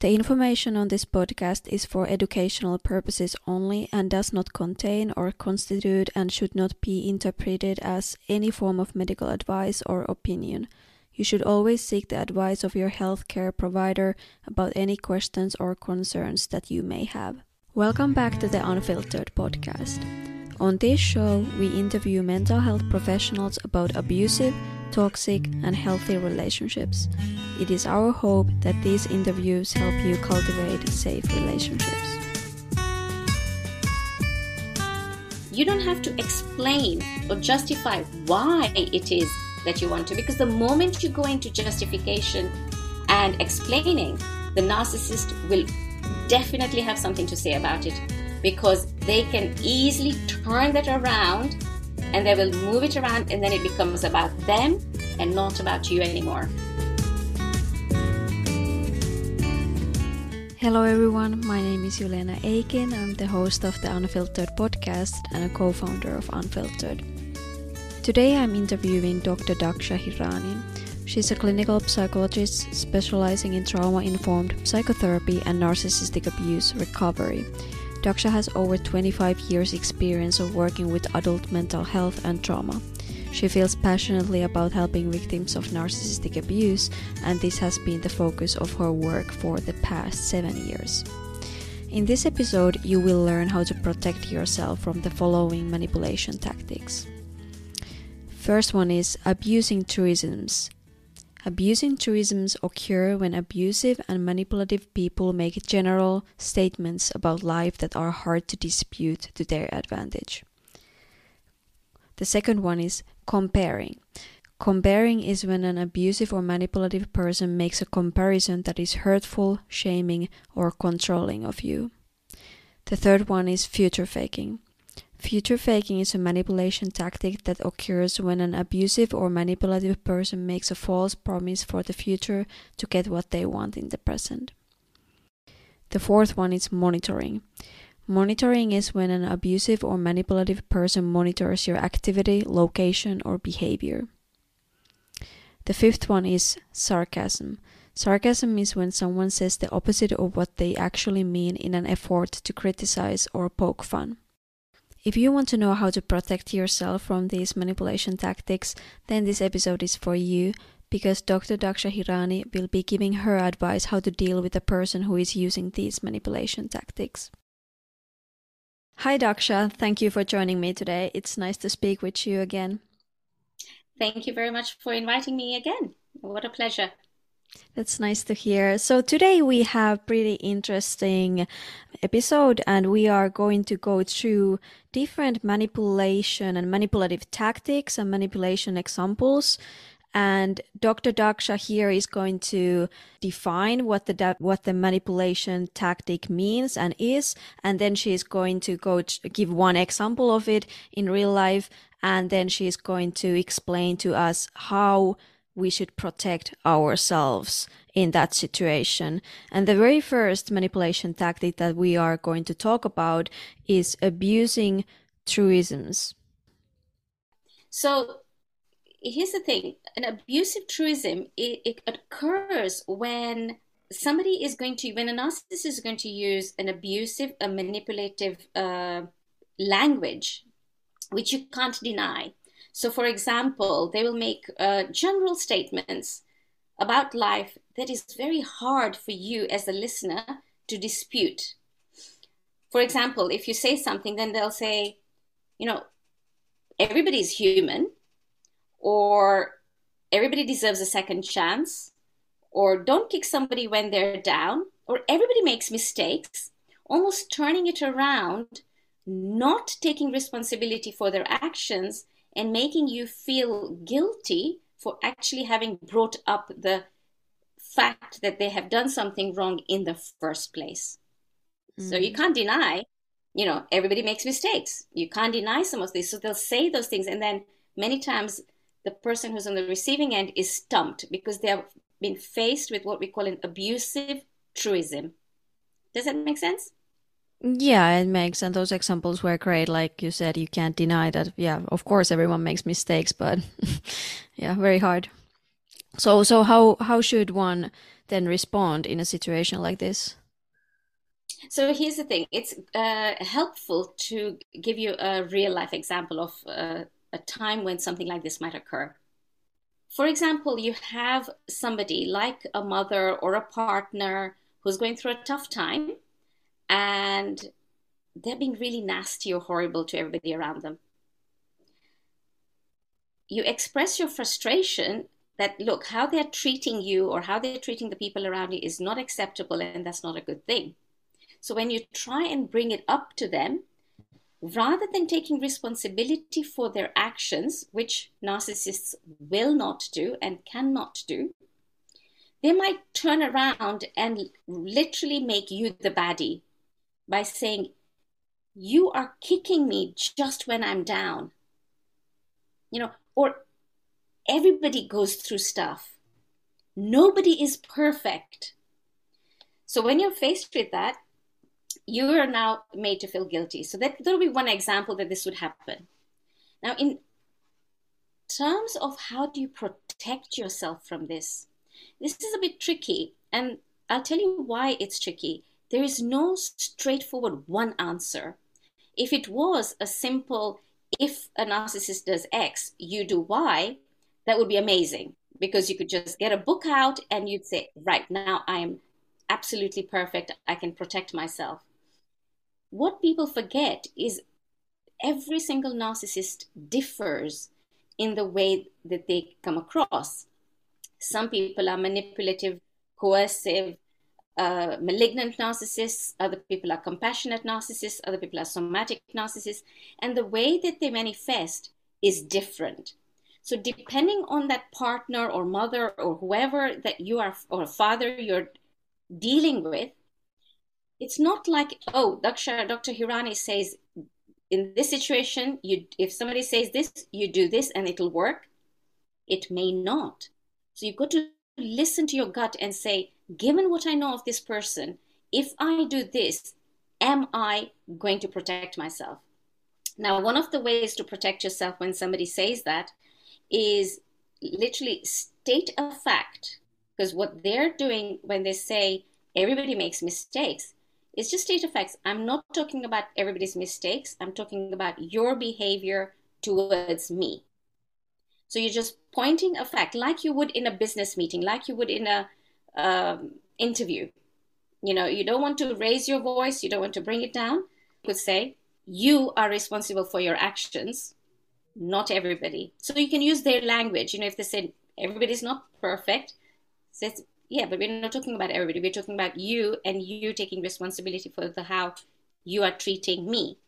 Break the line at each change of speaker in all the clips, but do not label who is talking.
The information on this podcast is for educational purposes only and does not contain or constitute and should not be interpreted as any form of medical advice or opinion. You should always seek the advice of your healthcare provider about any questions or concerns that you may have. Welcome back to the Unfiltered podcast. On this show, we interview mental health professionals about abusive, toxic, and healthy relationships. It is our hope that these interviews help you cultivate safe relationships.
You don't have to explain or justify why it is that you want to, because the moment you go into justification and explaining, the narcissist will definitely have something to say about it because they can easily turn that around and they will move it around and then it becomes about them and not about you anymore.
Hello everyone, my name is Yulena Aiken. I'm the host of the Unfiltered podcast and a co-founder of Unfiltered. Today I'm interviewing Dr. Daksha Hirani. She's a clinical psychologist specializing in trauma-informed psychotherapy and narcissistic abuse recovery. Daksha has over 25 years experience of working with adult mental health and trauma. She feels passionately about helping victims of narcissistic abuse, and this has been the focus of her work for the past seven years. In this episode, you will learn how to protect yourself from the following manipulation tactics. First one is abusing truisms. Abusing truisms occur when abusive and manipulative people make general statements about life that are hard to dispute to their advantage. The second one is comparing. Comparing is when an abusive or manipulative person makes a comparison that is hurtful, shaming, or controlling of you. The third one is future faking. Future faking is a manipulation tactic that occurs when an abusive or manipulative person makes a false promise for the future to get what they want in the present. The fourth one is monitoring. Monitoring is when an abusive or manipulative person monitors your activity, location, or behavior. The fifth one is sarcasm. Sarcasm is when someone says the opposite of what they actually mean in an effort to criticize or poke fun. If you want to know how to protect yourself from these manipulation tactics, then this episode is for you because Dr. Daksha Hirani will be giving her advice how to deal with a person who is using these manipulation tactics. Hi Daksha, thank you for joining me today. It's nice to speak with you again.
Thank you very much for inviting me again. What a pleasure.
That's nice to hear. So today we have pretty interesting episode and we are going to go through different manipulation and manipulative tactics and manipulation examples. And Dr. Daksha here is going to define what the what the manipulation tactic means and is, and then she is going to go to give one example of it in real life, and then she is going to explain to us how we should protect ourselves in that situation. And the very first manipulation tactic that we are going to talk about is abusing truisms.
So here's the thing an abusive truism it, it occurs when somebody is going to when a narcissist is going to use an abusive a manipulative uh, language which you can't deny so, for example, they will make uh, general statements about life that is very hard for you as a listener to dispute. For example, if you say something, then they'll say, you know, everybody's human, or everybody deserves a second chance, or don't kick somebody when they're down, or everybody makes mistakes, almost turning it around, not taking responsibility for their actions and making you feel guilty for actually having brought up the fact that they have done something wrong in the first place. Mm. So you mm. can't deny, you know, everybody makes mistakes. You can't deny some of these. So they'll say those things. And then many times the person who's on the receiving end is stumped because they have been faced with what we call an abusive truism. Does that make sense?
Yeah, it makes, and those examples were great. Like you said, you can't deny that. Yeah, of course, everyone makes mistakes, but yeah, very hard. So, so how how should one then respond in a situation like this?
So here's the thing it's uh, helpful to give you a real life example of uh, a time when something like this might occur. For example, you have somebody like a mother or a partner who's going through a tough time and they're being really nasty or horrible to everybody around them. You express your frustration that, look, how they're treating you or how they're treating the people around you is not acceptable and that's not a good thing. So when you try and bring it up to them, rather than taking responsibility for their actions, which narcissists will not do and cannot do, they might turn around and literally make you the baddie by saying, You are kicking me just when I'm down. You know, or everybody goes through stuff. Nobody is perfect. So when you're faced with that, you are now made to feel guilty. So that that'll be one example that this would happen. Now, in terms of how do you protect yourself from this, this is a bit tricky, and I'll tell you why it's tricky. There is no straightforward one answer. If it was a simple, if a narcissist does X, you do Y, that would be amazing because you could just get a book out and you'd say, right now I'm absolutely perfect. I can protect myself. What people forget is every single narcissist differs in the way that they come across. Some people are manipulative, coercive, uh, malignant narcissists, other people are compassionate narcissists, other people are somatic narcissists, and the way that they manifest is different. So, depending on that partner or mother or whoever that you are, or father you're dealing with, it's not like, oh, Dr. Dr. Hirani says, in this situation, you if somebody says this, you do this and it'll work. It may not. So you've got to listen to your gut and say, given what I know of this person, if I do this, am I going to protect myself? Now, one of the ways to protect yourself when somebody says that is literally state a fact. Because what they're doing when they say everybody makes mistakes is just state a facts. I'm not talking about everybody's mistakes. I'm talking about your behavior towards me. So you're just pointing a fact, like you would in a business meeting, like you would in a um, interview. You know, you don't want to raise your voice, you don't want to bring it down. You could say, you are responsible for your actions, not everybody. So you can use their language. You know, if they said everybody's not perfect, says yeah, but we're not talking about everybody. We're talking about you and you taking responsibility for the how you are treating me.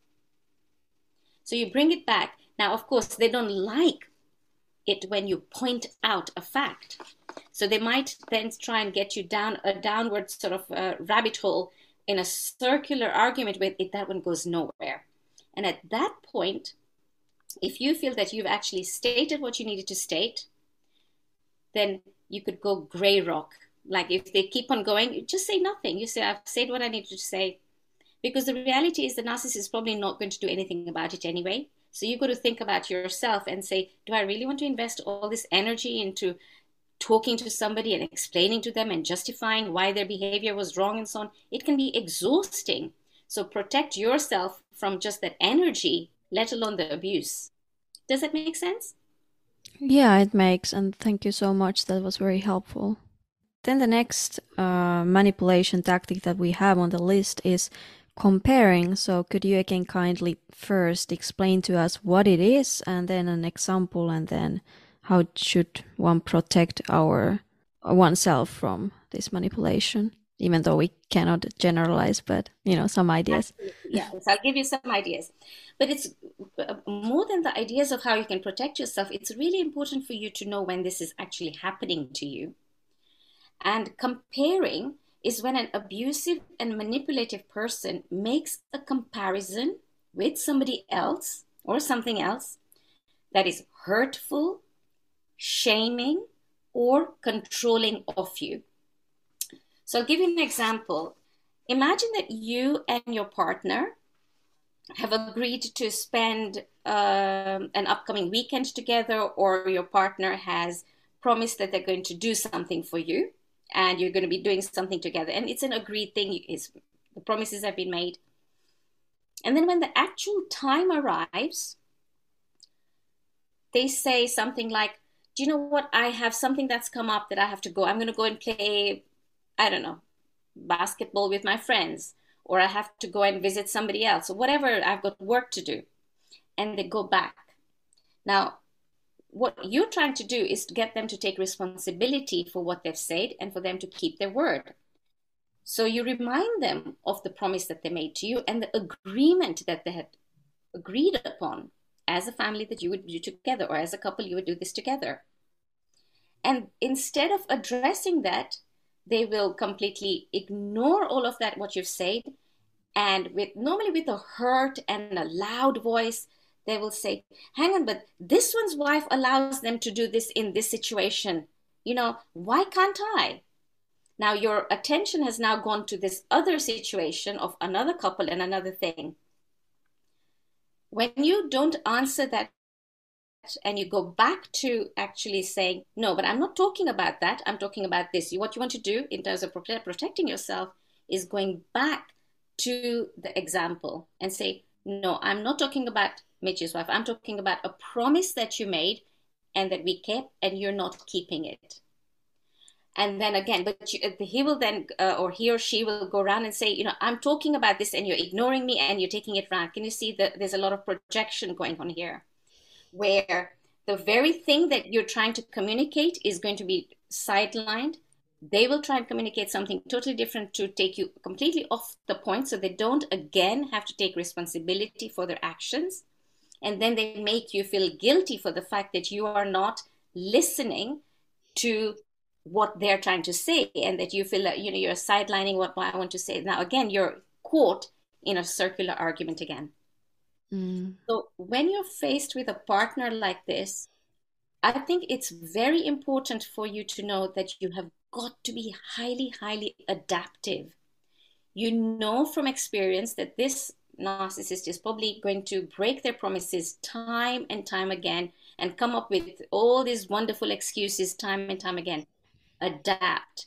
So you bring it back. Now, of course, they don't like it when you point out a fact. So they might then try and get you down a downward sort of uh, rabbit hole in a circular argument with it. That one goes nowhere. And at that point, if you feel that you've actually stated what you needed to state, then you could go gray rock. Like if they keep on going, just say nothing. You say, I've said what I needed to say. Because the reality is the narcissist is probably not going to do anything about it anyway. So you've got to think about yourself and say, do I really want to invest all this energy into talking to somebody and explaining to them and justifying why their behavior was wrong and so on? It can be exhausting. So protect yourself from just that energy, let alone the abuse. Does that make sense?
Yeah, it makes. And thank you so much. That was very helpful. Then the next uh, manipulation tactic that we have on the list is comparing. So could you again kindly first explain to us what it is and then an example and then how should one protect our oneself from this manipulation? Even though we cannot generalize, but you know, some ideas.
Yes, I'll give you some ideas. But it's uh, more than the ideas of how you can protect yourself. It's really important for you to know when this is actually happening to you and comparing is when an abusive and manipulative person makes a comparison with somebody else or something else that is hurtful, shaming, or controlling of you. So I'll give you an example. Imagine that you and your partner have agreed to spend um, an upcoming weekend together, or your partner has promised that they're going to do something for you and you're going to be doing something together. And it's an agreed thing. It's, the promises have been made. And then when the actual time arrives, they say something like, Do you know what? I have something that's come up that I have to go. I'm going to go and play, I don't know, basketball with my friends, or I have to go and visit somebody else, or whatever. I've got work to do. And they go back. Now, what you're trying to do is to get them to take responsibility for what they've said and for them to keep their word. So you remind them of the promise that they made to you and the agreement that they had agreed upon as a family that you would do together or as a couple you would do this together. And instead of addressing that, they will completely ignore all of that what you've said. And with normally with a hurt and a loud voice they will say hang on but this one's wife allows them to do this in this situation. You know why can't i? Now your attention has now gone to this other situation of another couple and another thing when you don't answer that and you go back to actually saying no but i'm not talking about that. I'm talking about this. What you want to do in terms of protecting yourself is going back to the example and say no i'm not talking about mitch's wife. I'm talking about a promise that you made and that we kept and you're not keeping it and then again but you, he will then uh, or he or she will go around and say you know i'm talking about this and you're ignoring me and you're taking it wrong can you see that there's a lot of projection going on here where the very thing that you're trying to communicate is going to be sidelined. They will try and communicate something totally different to take you completely off the point so they don't again have to take responsibility for their actions. And then they make you feel guilty for the fact that you are not listening to what they're trying to say and that you feel that you know you're sidelining what I want to say. Now again, you're caught in a circular argument again. Mm. So when you're faced with a partner like this, I think it's very important for you to know that you have got to be highly, highly adaptive. You know from experience that this narcissist is probably going to break their promises time and time again and come up with all these wonderful excuses time and time again adapt,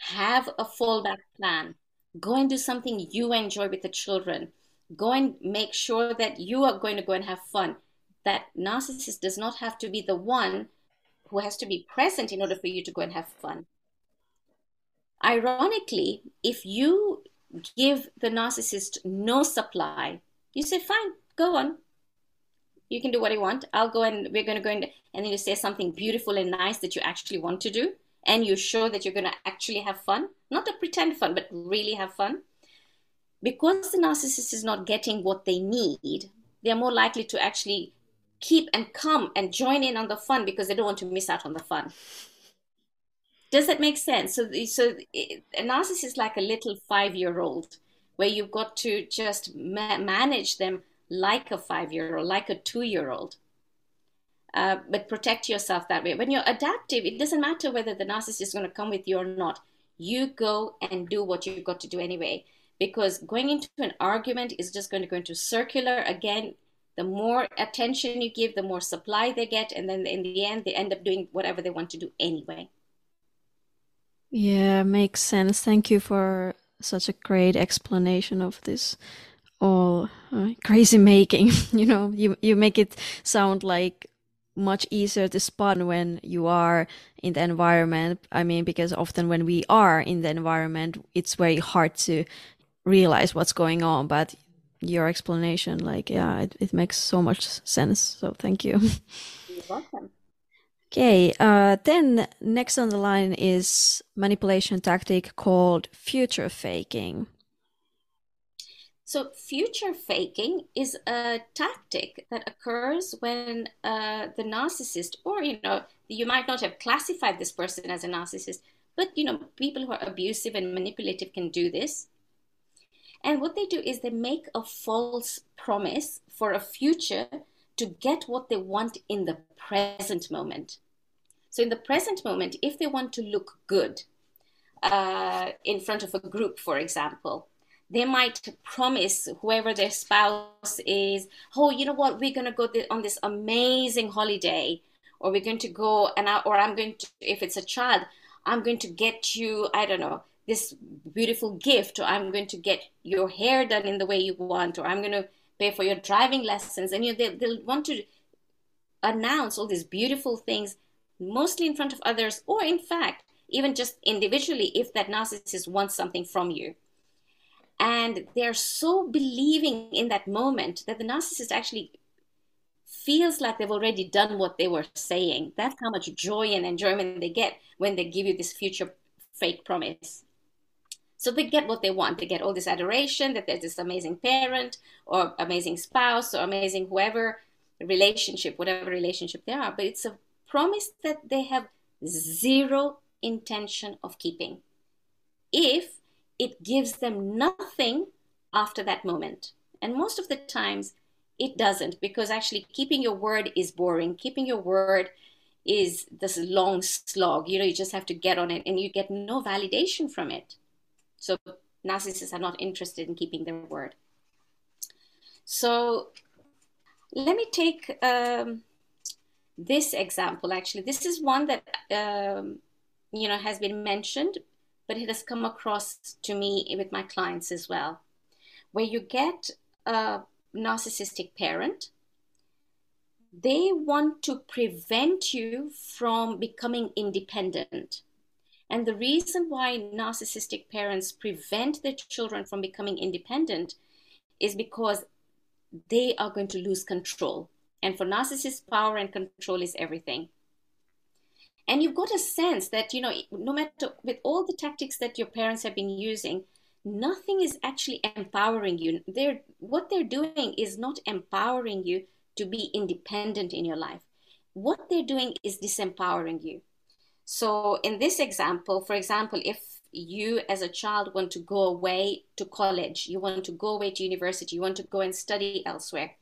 have a fallback plan, go and do something you enjoy with the children, go and make sure that you are going to go and have fun. That narcissist does not have to be the one who has to be present in order for you to go and have fun. Ironically, if you give the narcissist no supply, you say, fine, go on. You can do what you want. I'll go and we're going to go and, and then you say something beautiful and nice that you actually want to do and you're sure that you're going to actually have fun, not a pretend fun, but really have fun, because the narcissist is not getting what they need, they're more likely to actually keep and come and join in on the fun because they don't want to miss out on the fun. Does that make sense? So, so a narcissist is like a little five-year-old, where you've got to just ma- manage them like a five-year-old, like a two-year-old uh, but protect yourself that way. When you're adaptive, it doesn't matter whether the narcissist is going to come with you or not. You go and do what you've got to do anyway. Because going into an argument is just going to go into circular again. The more attention you give, the more supply they get, and then in the end, they end up doing whatever they want to do anyway.
Yeah, makes sense. Thank you for such a great explanation of this all uh, crazy making. you know, you you make it sound like much easier to spot when you are in the environment. I mean, because often when we are in the environment, it's very hard to realize what's going on. But your explanation, like, yeah, it, it makes so much sense. So thank you.
You're welcome.
Okay, uh, then next on the line is manipulation tactic called future faking.
So, future faking is a tactic that occurs when uh, the narcissist, or you know, you might not have classified this person as a narcissist, but you know, people who are abusive and manipulative can do this. And what they do is they make a false promise for a future to get what they want in the present moment. So, in the present moment, if they want to look good uh, in front of a group, for example, they might promise whoever their spouse is, oh, you know what, we're going to go on this amazing holiday, or we're going to go, and I, or I'm going to, if it's a child, I'm going to get you, I don't know, this beautiful gift, or I'm going to get your hair done in the way you want, or I'm going to pay for your driving lessons. And you know, they, they'll want to announce all these beautiful things, mostly in front of others, or in fact, even just individually, if that narcissist wants something from you. And they're so believing in that moment that the narcissist actually feels like they've already done what they were saying. That's how much joy and enjoyment they get when they give you this future fake promise. So they get what they want. They get all this adoration that there's this amazing parent or amazing spouse or amazing whoever relationship, whatever relationship they are. But it's a promise that they have zero intention of keeping if it gives them nothing after that moment. And most of the times, it doesn't because actually keeping your word is boring. Keeping your word is this long slog. You know, you just have to get on it and you get no validation from it. So narcissists are not interested in keeping their word. So let me take um, this example. Actually, this is one that um, you know has been mentioned, but it has come across to me with my clients as well, where you get a narcissistic parent. They want to prevent you from becoming independent. And the reason why narcissistic parents prevent their children from becoming independent is because they are going to lose control. And for narcissists, power and control is everything. And you've got a sense that, you know, no matter with all the tactics that your parents have been using, nothing is actually empowering you. They're what they're doing is not empowering you to be independent in your life. What they're doing is disempowering you. So in this example, for example, if you as a child want to go away to college, you want to go away to university, you want to go and study elsewhere,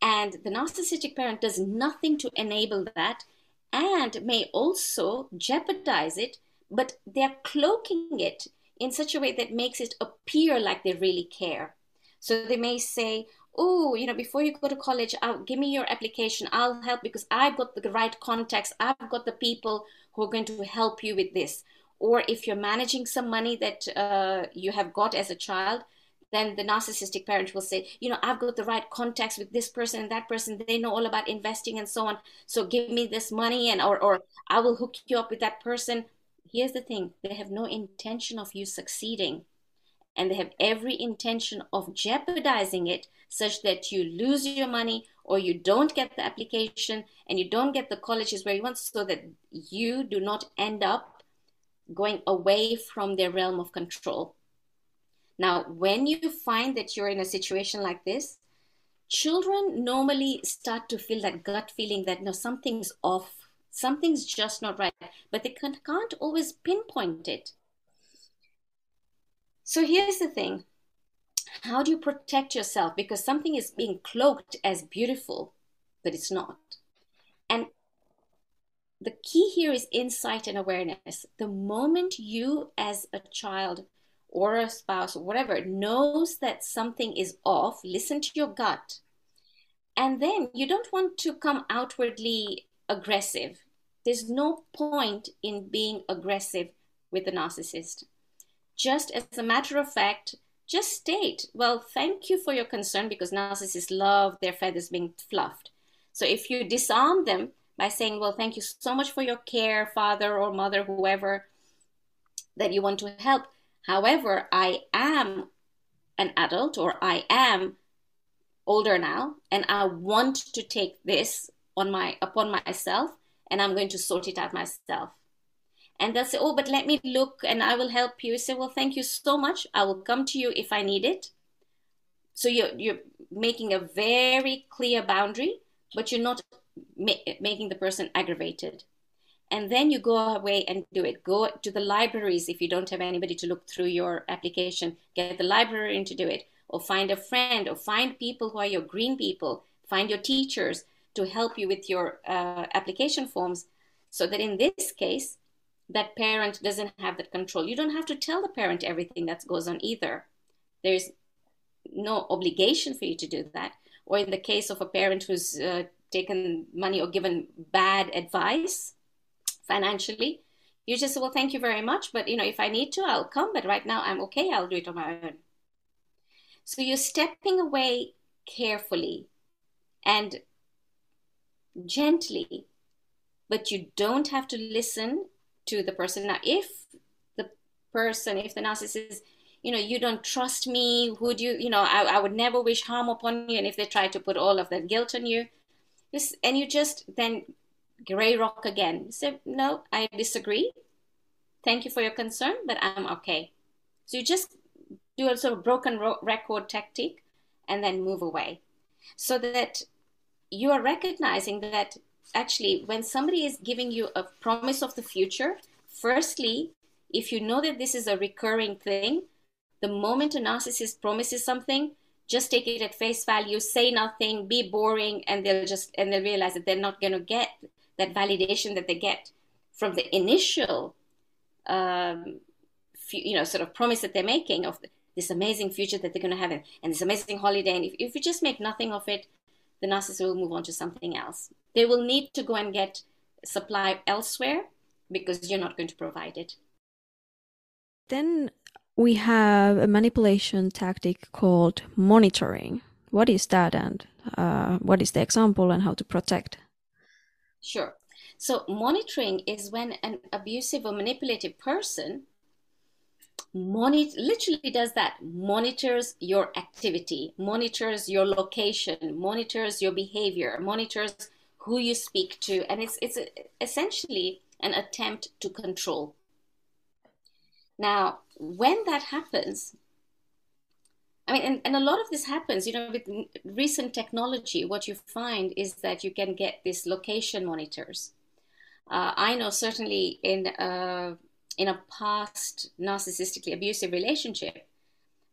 and the narcissistic parent does nothing to enable that and may also jeopardize it, but they're cloaking it in such a way that makes it appear like they really care. So they may say, Oh, you know, before you go to college, I'll, give me your application. I'll help because I've got the right contacts. I've got the people who are going to help you with this. Or if you're managing some money that uh, you have got as a child, then the narcissistic parent will say, you know, I've got the right contacts with this person and that person. They know all about investing and so on. So give me this money and or or I will hook you up with that person. Here's the thing, they have no intention of you succeeding. And they have every intention of jeopardizing it such that you lose your money or you don't get the application and you don't get the colleges where you want so that you do not end up going away from their realm of control now, when you find that you're in a situation like this, children normally start to feel that gut feeling that no, something's off, something's just not right, but they can't, can't always pinpoint it. So here's the thing how do you protect yourself? Because something is being cloaked as beautiful, but it's not. And the key here is insight and awareness. The moment you, as a child, or a spouse or whatever knows that something is off, listen to your gut. And then you don't want to come outwardly aggressive. There's no point in being aggressive with a narcissist. Just as a matter of fact, just state, well, thank you for your concern because narcissists love their feathers being fluffed. So if you disarm them by saying, well, thank you so much for your care, father or mother, whoever that you want to help, However, I am an adult or I am older now and I want to take this on my upon myself and I'm going to sort it out myself. And they'll say, Oh, but let me look and I will help you. Say, Well, thank you so much. I will come to you if I need it. So you're you're making a very clear boundary, but you're not ma- making the person aggravated and then you go away and do it. Go to the libraries if you don't have anybody to look through your application. Get the librarian to do it. Or find a friend or find people who are your green people. Find your teachers to help you with your uh, application forms so that in this case that parent doesn't have that control. You don't have to tell the parent everything that goes on either. There's no obligation for you to do that. Or in the case of a parent who's uh, taken money or given bad advice financially, You just say, well, thank you very much, but you know, if I need to, I'll come. But right now, I'm okay. I'll do it on my own. So you're stepping away carefully and gently, but you don't have to listen to the person. Now, if the person, if the narcissist, is, you know, you don't trust me, would you, you know, I, I would never wish harm upon you. And if they try to put all of that guilt on you, and you just then gray rock again. You say, no, I disagree. Thank you for your concern, but I'm okay. So you just do a sort of broken record tactic and then move away so that you are recognizing that actually when somebody is giving you a promise of the future firstly if you know that this is a recurring thing the moment a narcissist promises something just take it at face value say nothing be boring and they'll just and they'll realize that they're not going to get that validation that they get from the initial um, you know sort of promise that they're making of this amazing future that they're going to have and, this amazing holiday and if, if you just make nothing of it the narcissist will move on to something else. They will need to go and get supply elsewhere because you're not going to provide it.
Then we have a manipulation tactic called monitoring. What is that and uh, what is the example and how to protect?
Sure. So, monitoring is when an abusive or manipulative person monitor literally does that monitors your activity monitors your location monitors your behavior monitors who you speak to and it's it's essentially an attempt to control now when that happens I mean, and, and a lot of this happens, you know, with recent technology, what you find is that you can get these location monitors. Uh, I know certainly in uh, in a past narcissistically abusive relationship,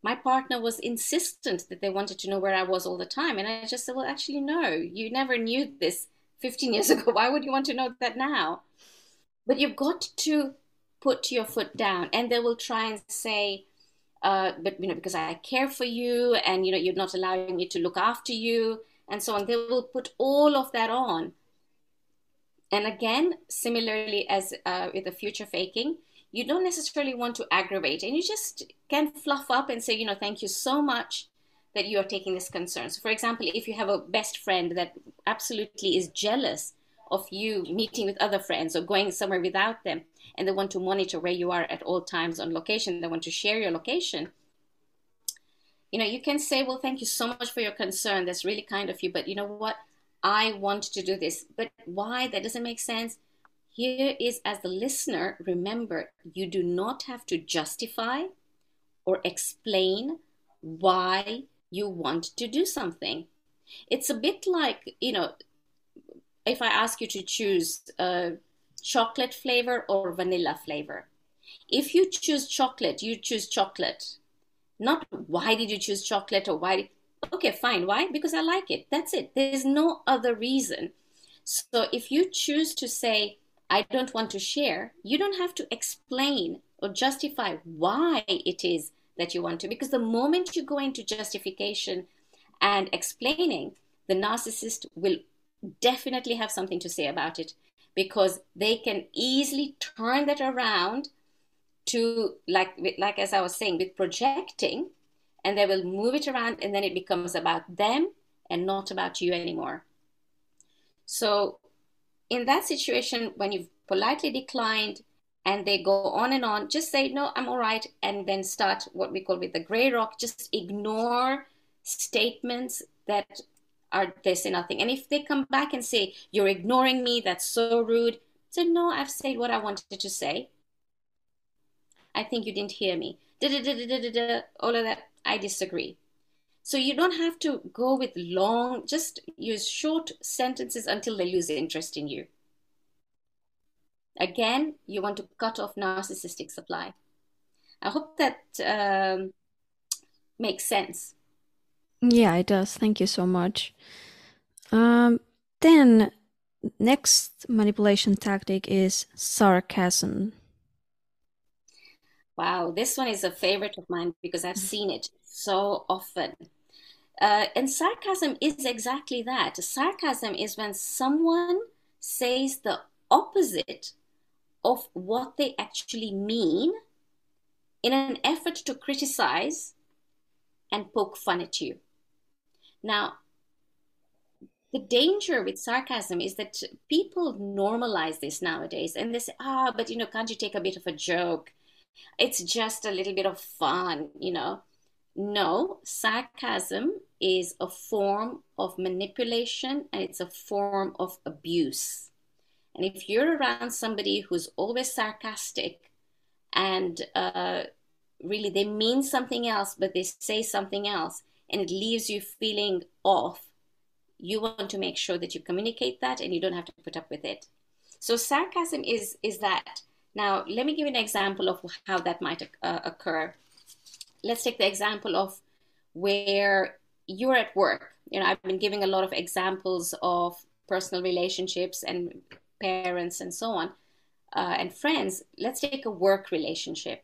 my partner was insistent that they wanted to know where I was all the time. And I just said, well, actually, no, you never knew this 15 years ago. Why would you want to know that now? But you've got to put your foot down. And they will try and say, uh, but, you know, because I care for you and, you know, you're not allowing me to look after you and so on. They will put all of that on. And again, similarly as uh, with the future faking, you don't necessarily want to aggravate and you just can fluff up and say you know thank you so much that you are taking this concern so for example if you have a best friend that absolutely is jealous of you meeting with other friends or going somewhere without them and they want to monitor where you are at all times on location they want to share your location. You know you can say well thank you so much for your concern. That's really kind of you but you know what? I want to do this. But why? That doesn't make sense. Here is as the listener, remember, you do not have to justify or explain why you want to do something. It's a bit like, you know, if I ask you to choose a chocolate flavor or vanilla flavor. If you choose chocolate, you choose chocolate. Not why did you choose chocolate or why? Okay, fine. Why? Because I like it. That's it. There's no other reason. So if you choose to say, I don't want to share, you don't have to explain or justify why it is that you want to. Because the moment you go into justification and explaining, the narcissist will definitely have something to say about it because they can easily turn that around to like like as I was saying with projecting and they will move it around and then it becomes about them and not about you anymore. So in that situation, when you've politely declined and they go on and on, just say, no, I'm all right. And then start what we call with the gray rock, just ignore statements that they say nothing. And if they come back and say, you're ignoring me, that's so rude, say, no, I've said what I wanted to say. I think you didn't hear me. Da, da, da, da, da, da, all of that, I disagree. So you don't have to go with long, just use short sentences until they lose interest in you. Again, you want to cut off narcissistic supply. I hope that um, makes sense.
Yeah, it does. Thank you so much. Um, then, next manipulation tactic is sarcasm.
Wow, this one is a favorite of mine because I've seen it so often. Uh, and sarcasm is exactly that. Sarcasm is when someone says the opposite of what they actually mean in an effort to criticize and poke fun at you. Now, the danger with sarcasm is that people normalize this nowadays and they say, ah, but you know, can't you take a bit of a joke? It's just a little bit of fun, you know. No, sarcasm is a form of manipulation and it's a form of abuse. And if you're around somebody who's always sarcastic and uh, really they mean something else, but they say something else, and it leaves you feeling off, you want to make sure that you communicate that and you don't have to put up with it. So sarcasm is is that. Now, let me give you an example of how that might uh, occur. Let's take the example of where you're at work. You know, I've been giving a lot of examples of personal relationships and parents and so on, uh, and friends. Let's take a work relationship.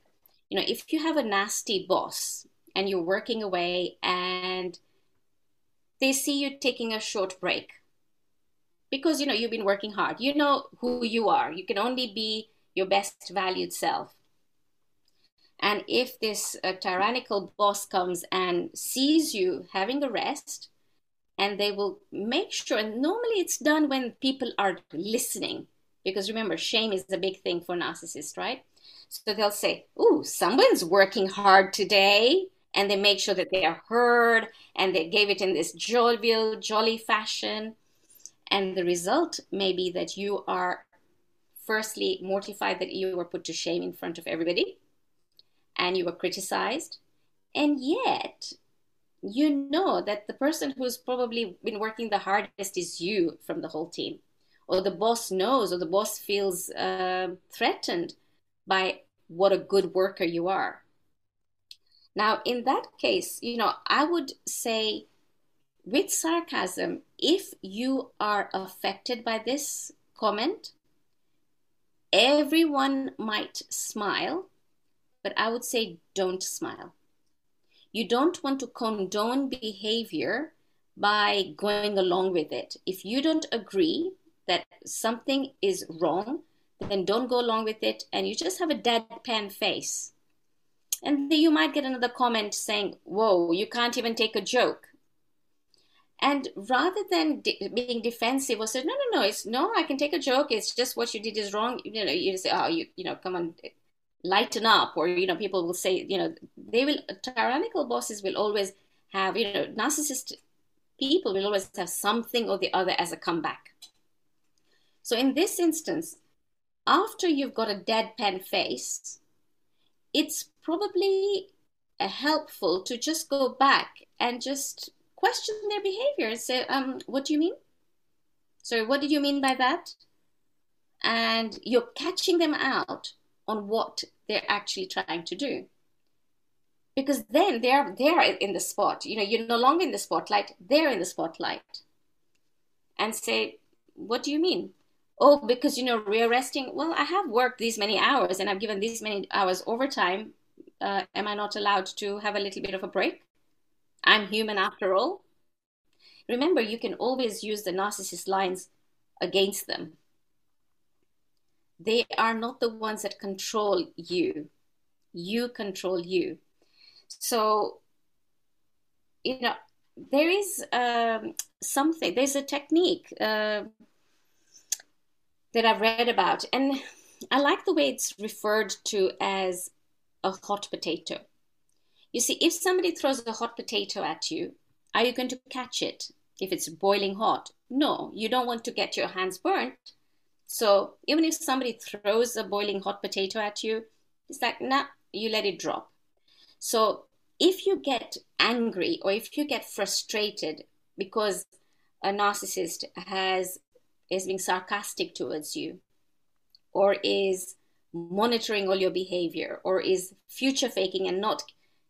You know, if you have a nasty boss and you're working away and they see you taking a short break. Because you know you've been working hard. You know who you are. You can only be your best valued self. And if this uh, tyrannical boss comes and sees you having a rest and they will make sure and normally it's done when people are listening. Because remember shame is a big thing for narcissists right? So they'll say oh someone's working hard today and they make sure that they are heard and they gave it in this jovial, jolly fashion. And the result may be that you are firstly mortified that you were put to shame in front of everybody and you were criticized. And yet, you know that the person who's probably been working the hardest is you from the whole team. Or the boss knows, or the boss feels uh, threatened by what a good worker you are. Now, in that case, you know, I would say with sarcasm, if you are affected by this comment, everyone might smile, but I would say don't smile. You don't want to condone behavior by going along with it. If you don't agree that something is wrong, then don't go along with it and you just have a deadpan face and you might get another comment saying, Whoa, you can't even take a joke. And rather than de- being defensive or say, No, no, no, it's no, I can take a joke. It's just what you did is wrong. You know, you say, Oh, you, you know, come on, lighten up. Or, you know, people will say, you know, they will, tyrannical bosses will always have, you know, narcissist people will always have something or the other as a comeback. So in this instance, after you've got a deadpan face, it's probably uh, helpful to just go back and just question their behavior and say, um, what do you mean? Sorry, what did you mean by that? And you're catching them out on what they're actually trying to do. Because then they're they're in the spot. You know, you're no longer in the spotlight, they're in the spotlight. And say, what do you mean? oh because you know rearresting well i have worked these many hours and i've given these many hours overtime uh, am i not allowed to have a little bit of a break? I'm human after all. Remember you can always use the narcissist lines against them. They are not the ones that control you. You control you. So you know there is um, something there's a technique uh, that I've read about. And I like the way it's referred to as a hot potato. You see, if somebody throws a hot potato at you, are you going to catch it if it's boiling hot? No, you don't want to get your hands burnt. So even if somebody throws a boiling hot potato at you, it's like, nah, you let it drop. So if you get angry or if you get frustrated because a narcissist has is being sarcastic towards you or is monitoring all your behavior or is future faking and not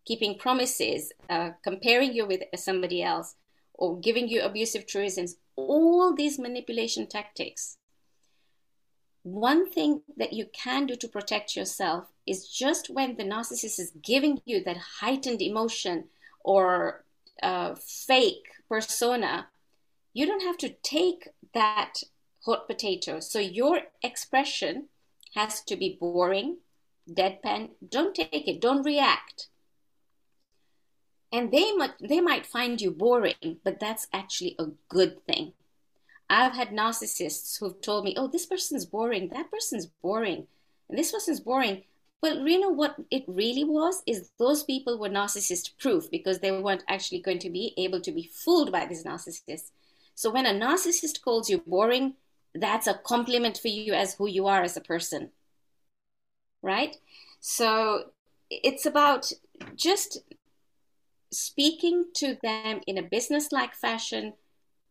keeping promises, uh, comparing you with somebody else, or giving you abusive truisms, all these manipulation tactics. One thing that you can do to protect yourself is just when the narcissist is giving you that heightened emotion or uh, fake persona, you don't have to take that hot potato. So your expression has to be boring, deadpan. Don't take it. Don't react. And they might, they might find you boring, but that's actually a good thing. I've had narcissists who've told me, oh, this person's boring, that person's boring, and this person's boring. But you know what it really was is those people were narcissist proof because they weren't actually going to be able to be fooled by this narcissist. So when a narcissist calls you boring, that's a compliment for you as who you are as a person. Right? So it's about just speaking to them in a business-like fashion,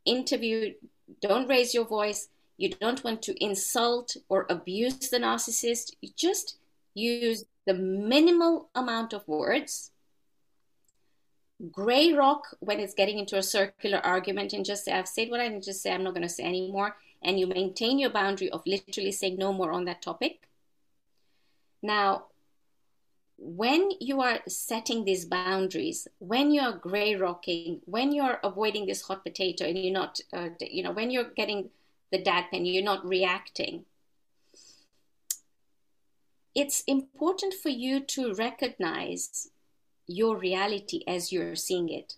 interview, don't raise your voice. You don't want to insult or abuse the narcissist. You just use the minimal amount of words. Gray rock when it's getting into a circular argument and just say, I've said what I need to say, I'm not going to say anymore. And you maintain your boundary of literally saying no more on that topic. Now, when you are setting these boundaries, when you're gray rocking, when you're avoiding this hot potato and you're not, uh, you know, when you're getting the dad pen, you're not reacting, it's important for you to recognize your reality as you're seeing it.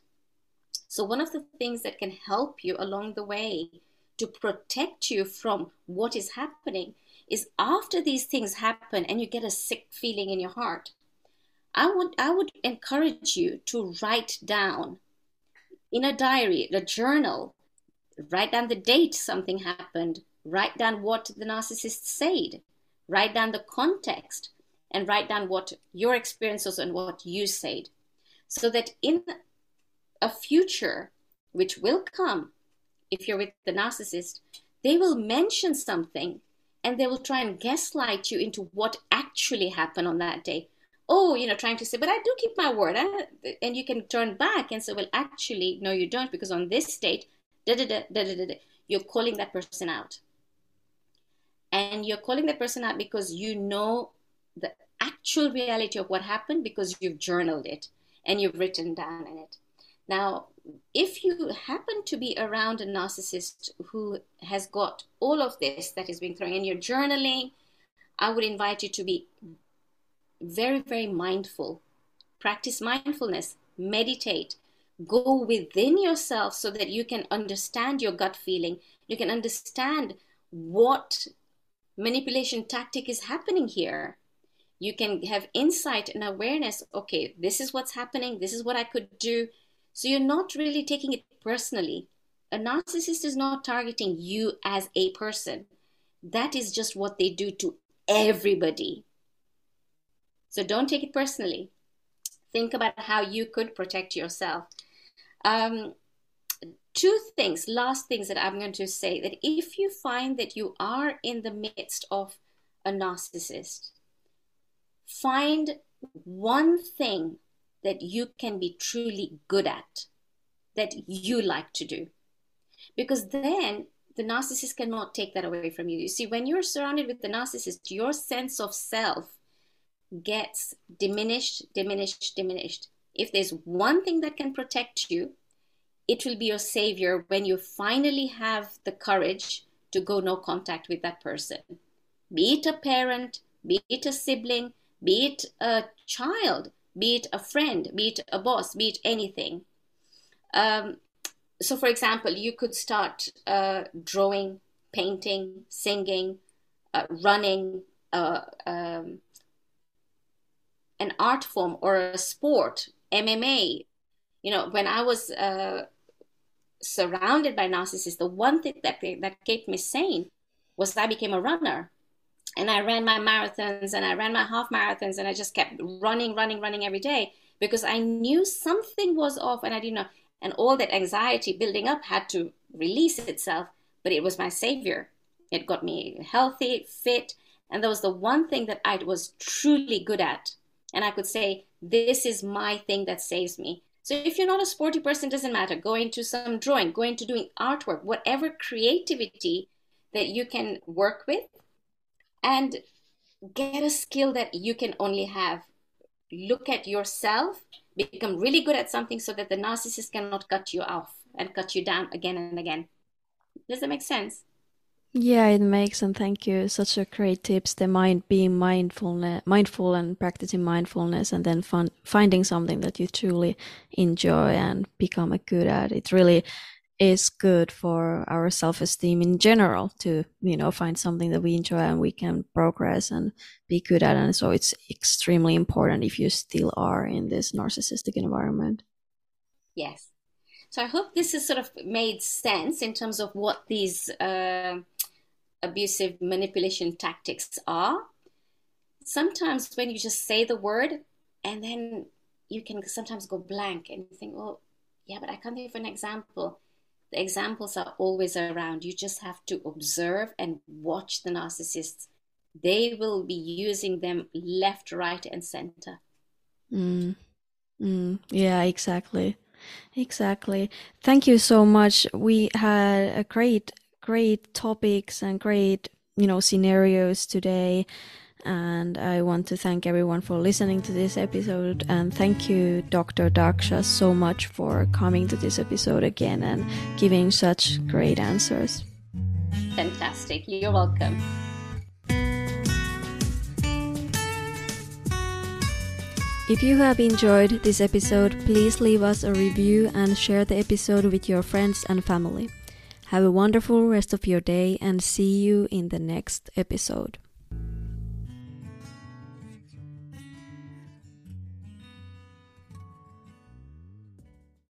So, one of the things that can help you along the way to protect you from what is happening is after these things happen and you get a sick feeling in your heart, I would, I would encourage you to write down in a diary, a journal, write down the date something happened, write down what the narcissist said, write down the context and write down what your experiences and what you said so that in a future which will come if you're with the narcissist they will mention something and they will try and gaslight you into what actually happened on that day. Oh you know trying to say but i do keep my word and you can turn back and say well actually no you don't because on this date da, da, da, da, da, da, you're calling that person out. And you're calling that person out because you know the actual reality of what happened because you've journaled it and you've written down in it. Now, if you happen to be around a narcissist who has got all of this that is being thrown in your journaling, I would invite you to be very, very mindful. Practice mindfulness, meditate, go within yourself so that you can understand your gut feeling. You can understand what manipulation tactic is happening here you can have insight and awareness okay this is what's happening this is what i could do. So you're not really taking it personally. A narcissist is not targeting you as a person. That is just what they do to everybody. So don't take it personally. Think about how you could protect yourself. Um, two things, last things that I'm going to say that if you find that you are in the midst of a narcissist, find one thing that you can be truly good at, that you like to do. Because then the narcissist cannot take that away from you. You see, when you're surrounded with the narcissist, your sense of self gets diminished, diminished, diminished. If there's one thing that can protect you, it will be your savior when you finally have the courage to go no contact with that person. Be it a parent, be it a sibling, be it a child, be it a friend, be it a boss, be it anything. Um, so, for example, you could start uh, drawing, painting, singing, uh, running, uh, um, an art form or a sport, MMA. You know, when I was uh, surrounded by narcissists, the one thing that, that kept me sane was I became a runner. And I ran my marathons and I ran my half marathons and I just kept running, running, running every day because I knew something was off and I didn't know. And all that anxiety building up had to release itself, but it was my savior. It got me healthy, fit, and that was the one thing that I was truly good at. And I could say, this is my thing that saves me. So if you're not a sporty person, doesn't matter. Go into some drawing, go into doing artwork, whatever creativity that you can work with, and get a skill that you can only have. Look at yourself, become really good at something so that the narcissist cannot cut you off and cut you down again and again. Does that make sense?
Yeah, it makes and thank you. Such a great tips. The mind being mindfulness, mindful and practicing mindfulness, and then fun, finding something that you truly enjoy and become a good at. It really is good for our self-esteem in general to you know find something that we enjoy and we can progress and be good at. And so it's extremely important if you still are in this narcissistic environment.
Yes. So i hope this has sort of made sense in terms of what these uh, abusive manipulation tactics are. Sometimes when you just say the word and then you can sometimes go blank and think well yeah but i can't think of an example the examples are always around. You just have to observe and watch the narcissists. They will be using them left, right, and center.
Mm. Mm. Yeah, exactly. Exactly. Thank you so much. We had a great, great topics and great, you know, scenarios today. And I want to thank everyone for listening to this episode. And thank you, Dr. Daksha, so much for coming to this episode again and giving such great answers.
Fantastic. You're welcome.
If you have enjoyed this episode, please leave us a review and share the episode with your friends and family. Have a wonderful rest of your day and see you in the next episode.